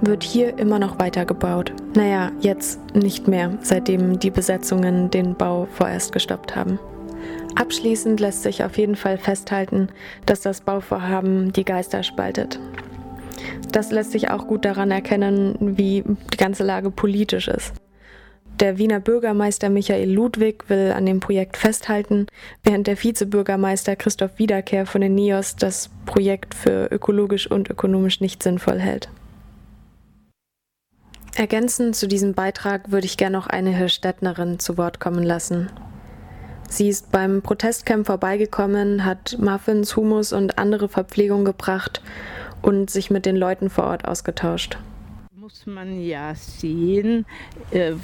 wird hier immer noch weiter gebaut. Naja, jetzt nicht mehr, seitdem die Besetzungen den Bau vorerst gestoppt haben. Abschließend lässt sich auf jeden Fall festhalten, dass das Bauvorhaben die Geister spaltet. Das lässt sich auch gut daran erkennen, wie die ganze Lage politisch ist. Der Wiener Bürgermeister Michael Ludwig will an dem Projekt festhalten, während der Vizebürgermeister Christoph Wiederkehr von den NIOS das Projekt für ökologisch und ökonomisch nicht sinnvoll hält. Ergänzend zu diesem Beitrag würde ich gerne noch eine Hirschstädtnerin zu Wort kommen lassen. Sie ist beim Protestcamp vorbeigekommen, hat Muffins, Hummus und andere Verpflegung gebracht und sich mit den Leuten vor Ort ausgetauscht muss man ja sehen äh,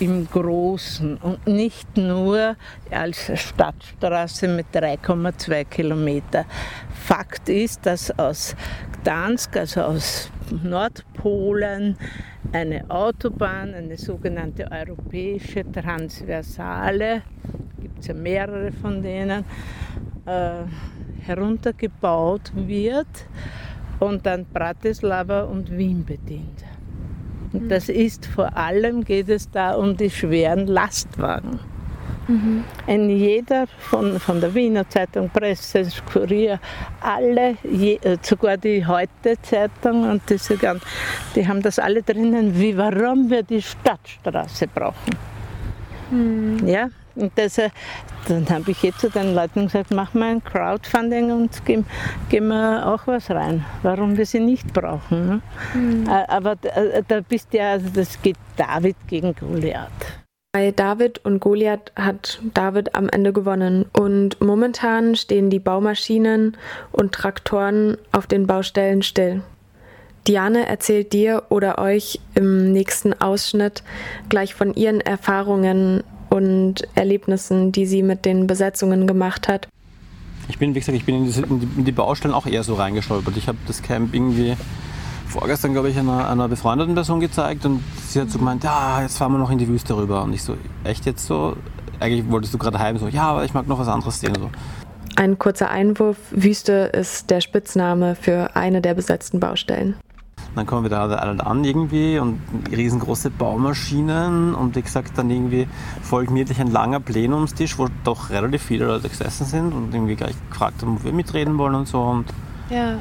im Großen und nicht nur als Stadtstraße mit 3,2 Kilometer. Fakt ist, dass aus Gdansk, also aus Nordpolen, eine Autobahn, eine sogenannte europäische Transversale, gibt es ja mehrere von denen, äh, heruntergebaut wird und dann Bratislava und Wien bedient. Und das ist vor allem, geht es da um die schweren Lastwagen. Mhm. In jeder von, von der Wiener Zeitung, Presse, Kurier, alle, je, äh, sogar die Heute-Zeitung und diese ganzen, die haben das alle drinnen, wie warum wir die Stadtstraße brauchen. Mhm. Ja, und das, äh, dann habe ich jetzt zu den Leuten gesagt, mach mal ein Crowdfunding und geben, geben wir auch was rein, warum wir sie nicht brauchen. Ne? Mhm. Aber äh, da bist ja, also das geht David gegen Goliath. Bei David und Goliath hat David am Ende gewonnen und momentan stehen die Baumaschinen und Traktoren auf den Baustellen still. Diane erzählt dir oder euch im nächsten Ausschnitt gleich von ihren Erfahrungen und Erlebnissen, die sie mit den Besetzungen gemacht hat. Ich bin, wie gesagt, ich bin in, diese, in die Baustellen auch eher so reingestolpert. Ich habe das Camp irgendwie vorgestern, glaube ich, einer, einer befreundeten Person gezeigt und sie hat so gemeint, ja, jetzt fahren wir noch in die Wüste rüber. Und ich so, echt jetzt so? Eigentlich wolltest du gerade heim, so, ja, aber ich mag noch was anderes sehen. So. Ein kurzer Einwurf, Wüste ist der Spitzname für eine der besetzten Baustellen. Dann kommen wir da alle an irgendwie und riesengroße Baumaschinen und wie gesagt dann irgendwie folgt mir ein langer Plenumstisch, wo doch relativ viele Leute gesessen sind und irgendwie gleich gefragt haben, ob wir mitreden wollen und so. Und ja.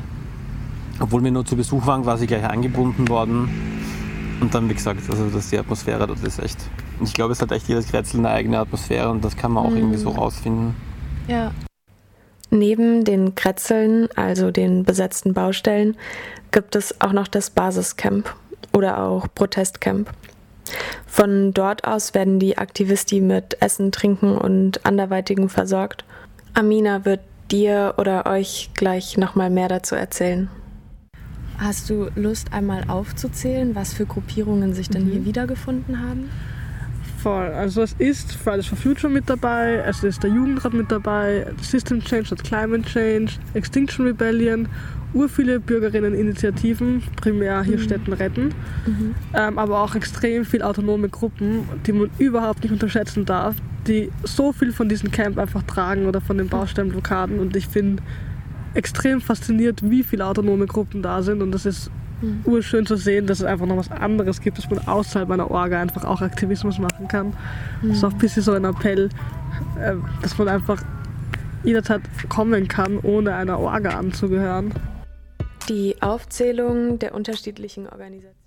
Obwohl wir nur zu Besuch waren, quasi gleich eingebunden worden. Und dann, wie gesagt, also das die Atmosphäre dort ist echt. Ich glaube, es hat echt jedes Kretzel eine eigene Atmosphäre und das kann man auch mhm. irgendwie so rausfinden. Ja. Neben den Kretzeln, also den besetzten Baustellen, gibt es auch noch das Basiscamp oder auch Protestcamp. Von dort aus werden die Aktivisti mit Essen, Trinken und anderweitigem versorgt. Amina wird dir oder euch gleich nochmal mehr dazu erzählen. Hast du Lust, einmal aufzuzählen, was für Gruppierungen sich denn mhm. hier wiedergefunden haben? Voll. Also es ist Fridays for Future mit dabei, es ist der Jugendrat mit dabei, System Change und Climate Change, Extinction Rebellion, ur viele Bürgerinneninitiativen, primär hier mhm. Städten retten, mhm. ähm, aber auch extrem viele autonome Gruppen, die man überhaupt nicht unterschätzen darf, die so viel von diesem Camp einfach tragen oder von den Baustellenblockaden und ich finde extrem fasziniert, wie viele autonome Gruppen da sind und das ist mhm. urschön zu sehen, dass es einfach noch was anderes gibt, dass man außerhalb einer Orga einfach auch Aktivismus machen kann. Mhm. Das ist auch ein bisschen so ein Appell, äh, dass man einfach jederzeit kommen kann, ohne einer Orga anzugehören. Die Aufzählung der unterschiedlichen Organisationen.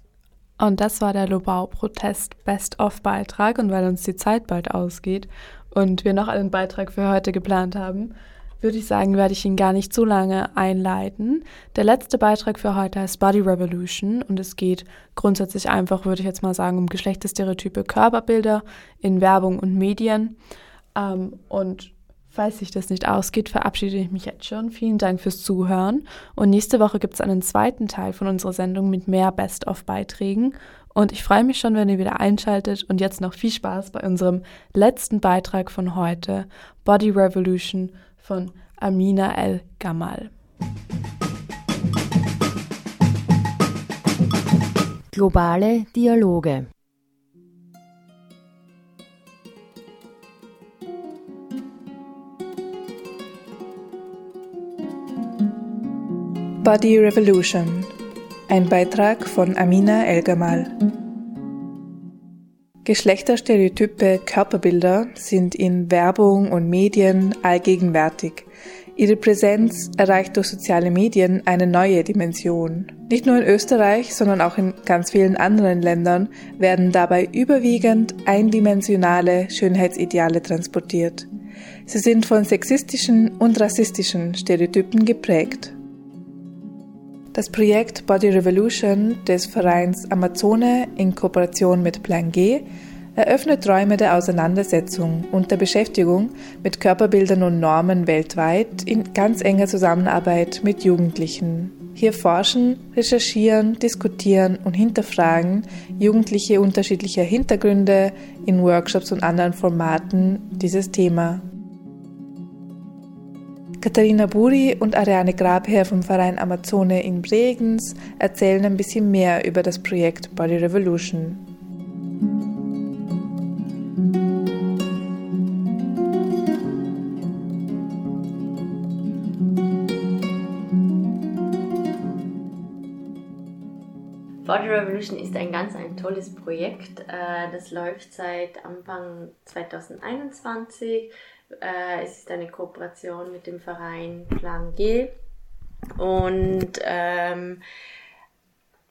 Und das war der Lobau-Protest Best-of-Beitrag. Und weil uns die Zeit bald ausgeht und wir noch einen Beitrag für heute geplant haben, würde ich sagen, werde ich ihn gar nicht so lange einleiten. Der letzte Beitrag für heute heißt Body Revolution und es geht grundsätzlich einfach, würde ich jetzt mal sagen, um geschlechterstereotype Körperbilder in Werbung und Medien. Ähm, und falls sich das nicht ausgeht, verabschiede ich mich jetzt schon. Vielen Dank fürs Zuhören und nächste Woche gibt es einen zweiten Teil von unserer Sendung mit mehr Best-of-Beiträgen. Und ich freue mich schon, wenn ihr wieder einschaltet und jetzt noch viel Spaß bei unserem letzten Beitrag von heute, Body Revolution von Amina El Gamal. Globale Dialoge Body Revolution. Ein Beitrag von Amina El Gamal. Geschlechterstereotype Körperbilder sind in Werbung und Medien allgegenwärtig. Ihre Präsenz erreicht durch soziale Medien eine neue Dimension. Nicht nur in Österreich, sondern auch in ganz vielen anderen Ländern werden dabei überwiegend eindimensionale Schönheitsideale transportiert. Sie sind von sexistischen und rassistischen Stereotypen geprägt. Das Projekt Body Revolution des Vereins Amazone in Kooperation mit Plan G eröffnet Räume der Auseinandersetzung und der Beschäftigung mit Körperbildern und Normen weltweit in ganz enger Zusammenarbeit mit Jugendlichen. Hier forschen, recherchieren, diskutieren und hinterfragen Jugendliche unterschiedlicher Hintergründe in Workshops und anderen Formaten dieses Thema. Katharina Buri und Ariane Grabherr vom Verein Amazone in Bregenz erzählen ein bisschen mehr über das Projekt Body Revolution. Body Revolution ist ein ganz ein tolles Projekt. Äh, das läuft seit Anfang 2021 äh, es ist eine Kooperation mit dem Verein Plan G und ähm,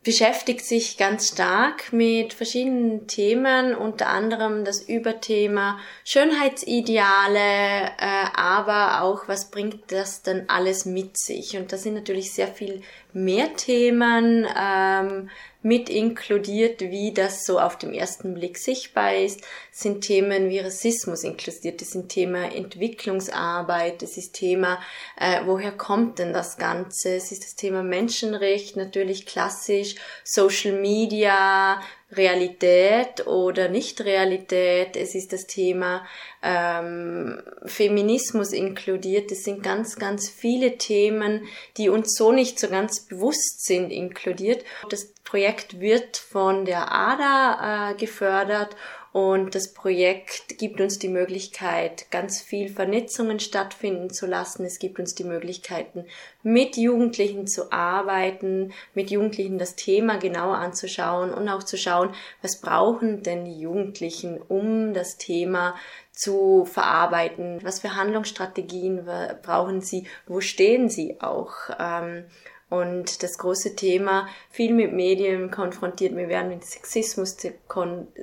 beschäftigt sich ganz stark mit verschiedenen Themen, unter anderem das Überthema Schönheitsideale, äh, aber auch was bringt das denn alles mit sich? Und da sind natürlich sehr viel mehr Themen, ähm, mit inkludiert, wie das so auf dem ersten Blick sichtbar ist, sind Themen wie Rassismus inkludiert, das sind Thema Entwicklungsarbeit, das ist Thema, äh, woher kommt denn das Ganze, es ist das Thema Menschenrecht, natürlich klassisch, Social Media, Realität oder Nicht-Realität. Es ist das Thema ähm, Feminismus inkludiert. Es sind ganz, ganz viele Themen, die uns so nicht so ganz bewusst sind, inkludiert. Das Projekt wird von der ADA äh, gefördert und das Projekt gibt uns die Möglichkeit, ganz viel Vernetzungen stattfinden zu lassen. Es gibt uns die Möglichkeiten, mit Jugendlichen zu arbeiten, mit Jugendlichen das Thema genauer anzuschauen und auch zu schauen, was brauchen denn die Jugendlichen, um das Thema zu verarbeiten, was für Handlungsstrategien brauchen sie, wo stehen sie auch. Ähm, und das große Thema, viel mit Medien konfrontiert, wir werden mit Sexismus,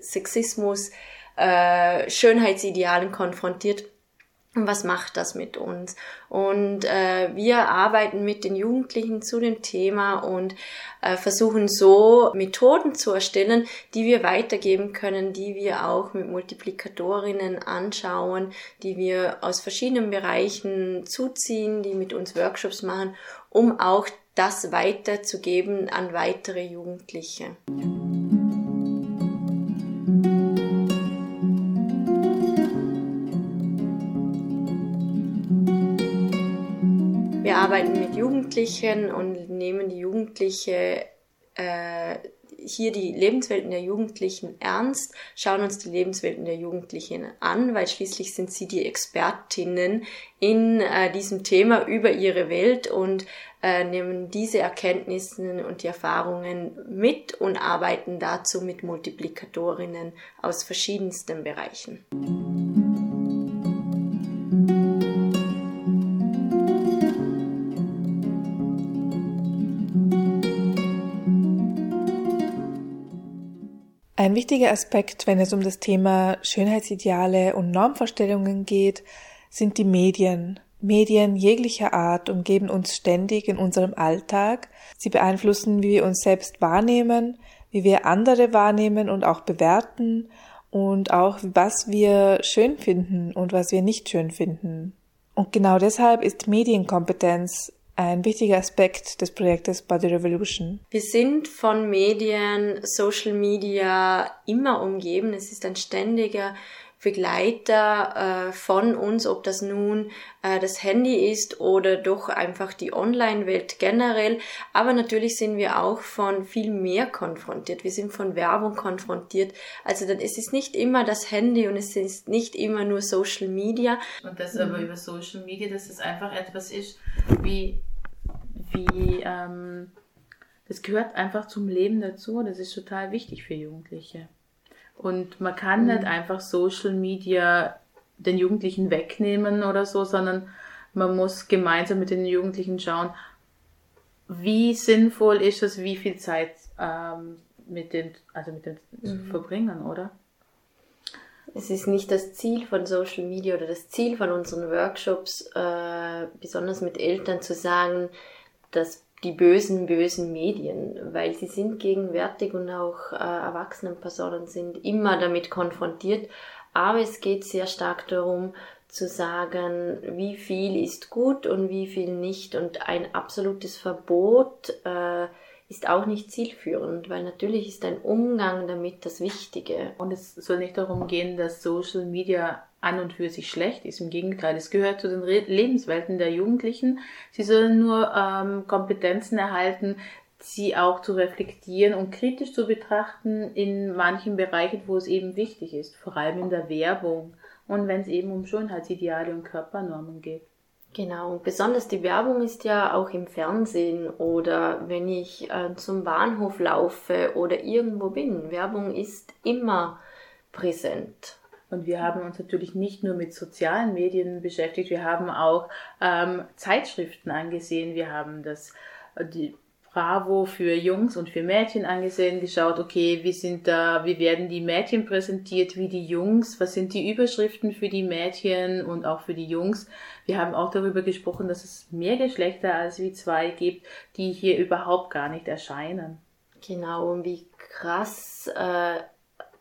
Sexismus äh, Schönheitsidealen konfrontiert. Und was macht das mit uns? Und äh, wir arbeiten mit den Jugendlichen zu dem Thema und äh, versuchen so Methoden zu erstellen, die wir weitergeben können, die wir auch mit Multiplikatorinnen anschauen, die wir aus verschiedenen Bereichen zuziehen, die mit uns Workshops machen, um auch das weiterzugeben an weitere Jugendliche. Wir arbeiten mit Jugendlichen und nehmen die Jugendliche äh, hier die Lebenswelten der Jugendlichen ernst, schauen uns die Lebenswelten der Jugendlichen an, weil schließlich sind sie die Expertinnen in äh, diesem Thema über ihre Welt und äh, nehmen diese Erkenntnisse und die Erfahrungen mit und arbeiten dazu mit Multiplikatorinnen aus verschiedensten Bereichen. Ein wichtiger Aspekt, wenn es um das Thema Schönheitsideale und Normvorstellungen geht, sind die Medien. Medien jeglicher Art umgeben uns ständig in unserem Alltag. Sie beeinflussen, wie wir uns selbst wahrnehmen, wie wir andere wahrnehmen und auch bewerten und auch was wir schön finden und was wir nicht schön finden. Und genau deshalb ist Medienkompetenz ein wichtiger Aspekt des Projektes Body Revolution. Wir sind von Medien, Social Media immer umgeben. Es ist ein ständiger Begleiter äh, von uns, ob das nun äh, das Handy ist oder doch einfach die Online-Welt generell. Aber natürlich sind wir auch von viel mehr konfrontiert. Wir sind von Werbung konfrontiert. Also dann, es ist nicht immer das Handy und es ist nicht immer nur Social Media. Und das aber über Social Media, dass es einfach etwas ist, wie, wie ähm, das gehört einfach zum Leben dazu. Das ist total wichtig für Jugendliche. Und man kann mhm. nicht einfach Social Media den Jugendlichen wegnehmen oder so, sondern man muss gemeinsam mit den Jugendlichen schauen, wie sinnvoll ist es, wie viel Zeit ähm, mit den, also mit den mhm. zu verbringen, oder? Es ist nicht das Ziel von Social Media oder das Ziel von unseren Workshops, äh, besonders mit Eltern zu sagen, dass die bösen, bösen Medien, weil sie sind gegenwärtig und auch äh, erwachsenen sind immer damit konfrontiert. Aber es geht sehr stark darum, zu sagen, wie viel ist gut und wie viel nicht. Und ein absolutes Verbot äh, ist auch nicht zielführend, weil natürlich ist ein Umgang damit das Wichtige. Und es soll nicht darum gehen, dass Social Media an und für sich schlecht ist. Im Gegenteil, es gehört zu den Lebenswelten der Jugendlichen. Sie sollen nur ähm, Kompetenzen erhalten, sie auch zu reflektieren und kritisch zu betrachten in manchen Bereichen, wo es eben wichtig ist, vor allem in der Werbung und wenn es eben um Schönheitsideale und Körpernormen geht. Genau, und besonders die Werbung ist ja auch im Fernsehen oder wenn ich äh, zum Bahnhof laufe oder irgendwo bin. Werbung ist immer präsent. Und wir haben uns natürlich nicht nur mit sozialen Medien beschäftigt, wir haben auch ähm, Zeitschriften angesehen, wir haben das, die Bravo für Jungs und für Mädchen angesehen, geschaut, okay, wie sind da, wie werden die Mädchen präsentiert, wie die Jungs, was sind die Überschriften für die Mädchen und auch für die Jungs. Wir haben auch darüber gesprochen, dass es mehr Geschlechter als wie zwei gibt, die hier überhaupt gar nicht erscheinen. Genau, und wie krass äh,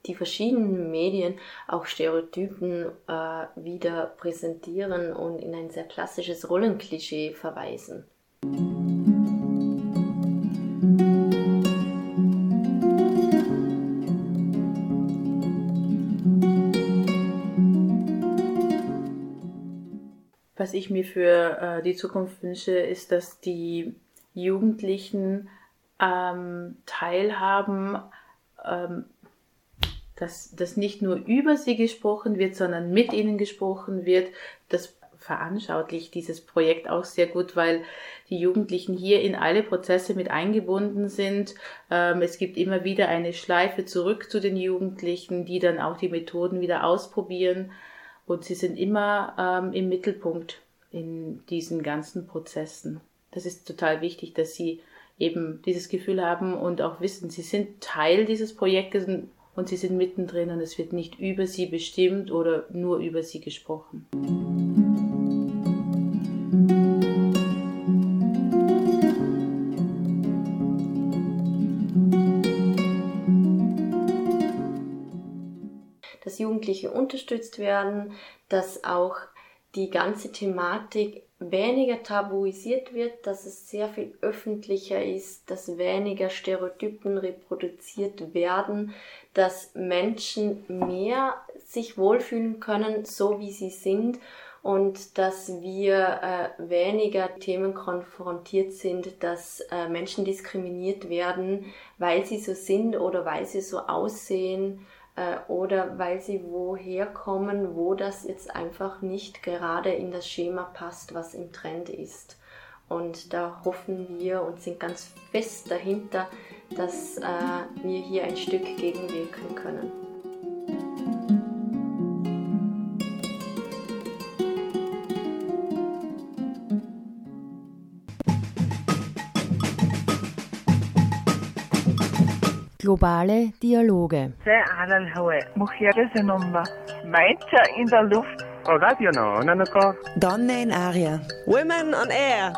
die verschiedenen Medien auch Stereotypen äh, wieder präsentieren und in ein sehr klassisches Rollenklischee verweisen. Was ich mir für äh, die Zukunft wünsche, ist, dass die Jugendlichen ähm, teilhaben, ähm, dass, dass nicht nur über sie gesprochen wird, sondern mit ihnen gesprochen wird. Das veranschaulicht dieses Projekt auch sehr gut, weil die Jugendlichen hier in alle Prozesse mit eingebunden sind. Ähm, es gibt immer wieder eine Schleife zurück zu den Jugendlichen, die dann auch die Methoden wieder ausprobieren und sie sind immer ähm, im Mittelpunkt in diesen ganzen Prozessen. Das ist total wichtig, dass sie eben dieses Gefühl haben und auch wissen, sie sind Teil dieses Projektes und sie sind mittendrin und es wird nicht über sie bestimmt oder nur über sie gesprochen. dass Jugendliche unterstützt werden, dass auch die ganze Thematik weniger tabuisiert wird, dass es sehr viel öffentlicher ist, dass weniger Stereotypen reproduziert werden, dass Menschen mehr sich wohlfühlen können, so wie sie sind und dass wir äh, weniger Themen konfrontiert sind, dass äh, Menschen diskriminiert werden, weil sie so sind oder weil sie so aussehen oder weil sie woher kommen, wo das jetzt einfach nicht gerade in das Schema passt, was im Trend ist. Und da hoffen wir und sind ganz fest dahinter, dass äh, wir hier ein Stück gegenwirken können. Globale Dialoge. in der Luft. Donne in Aria. Women on Air.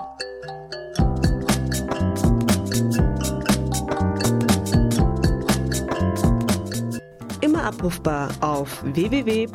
Immer abrufbar auf www.noso.at.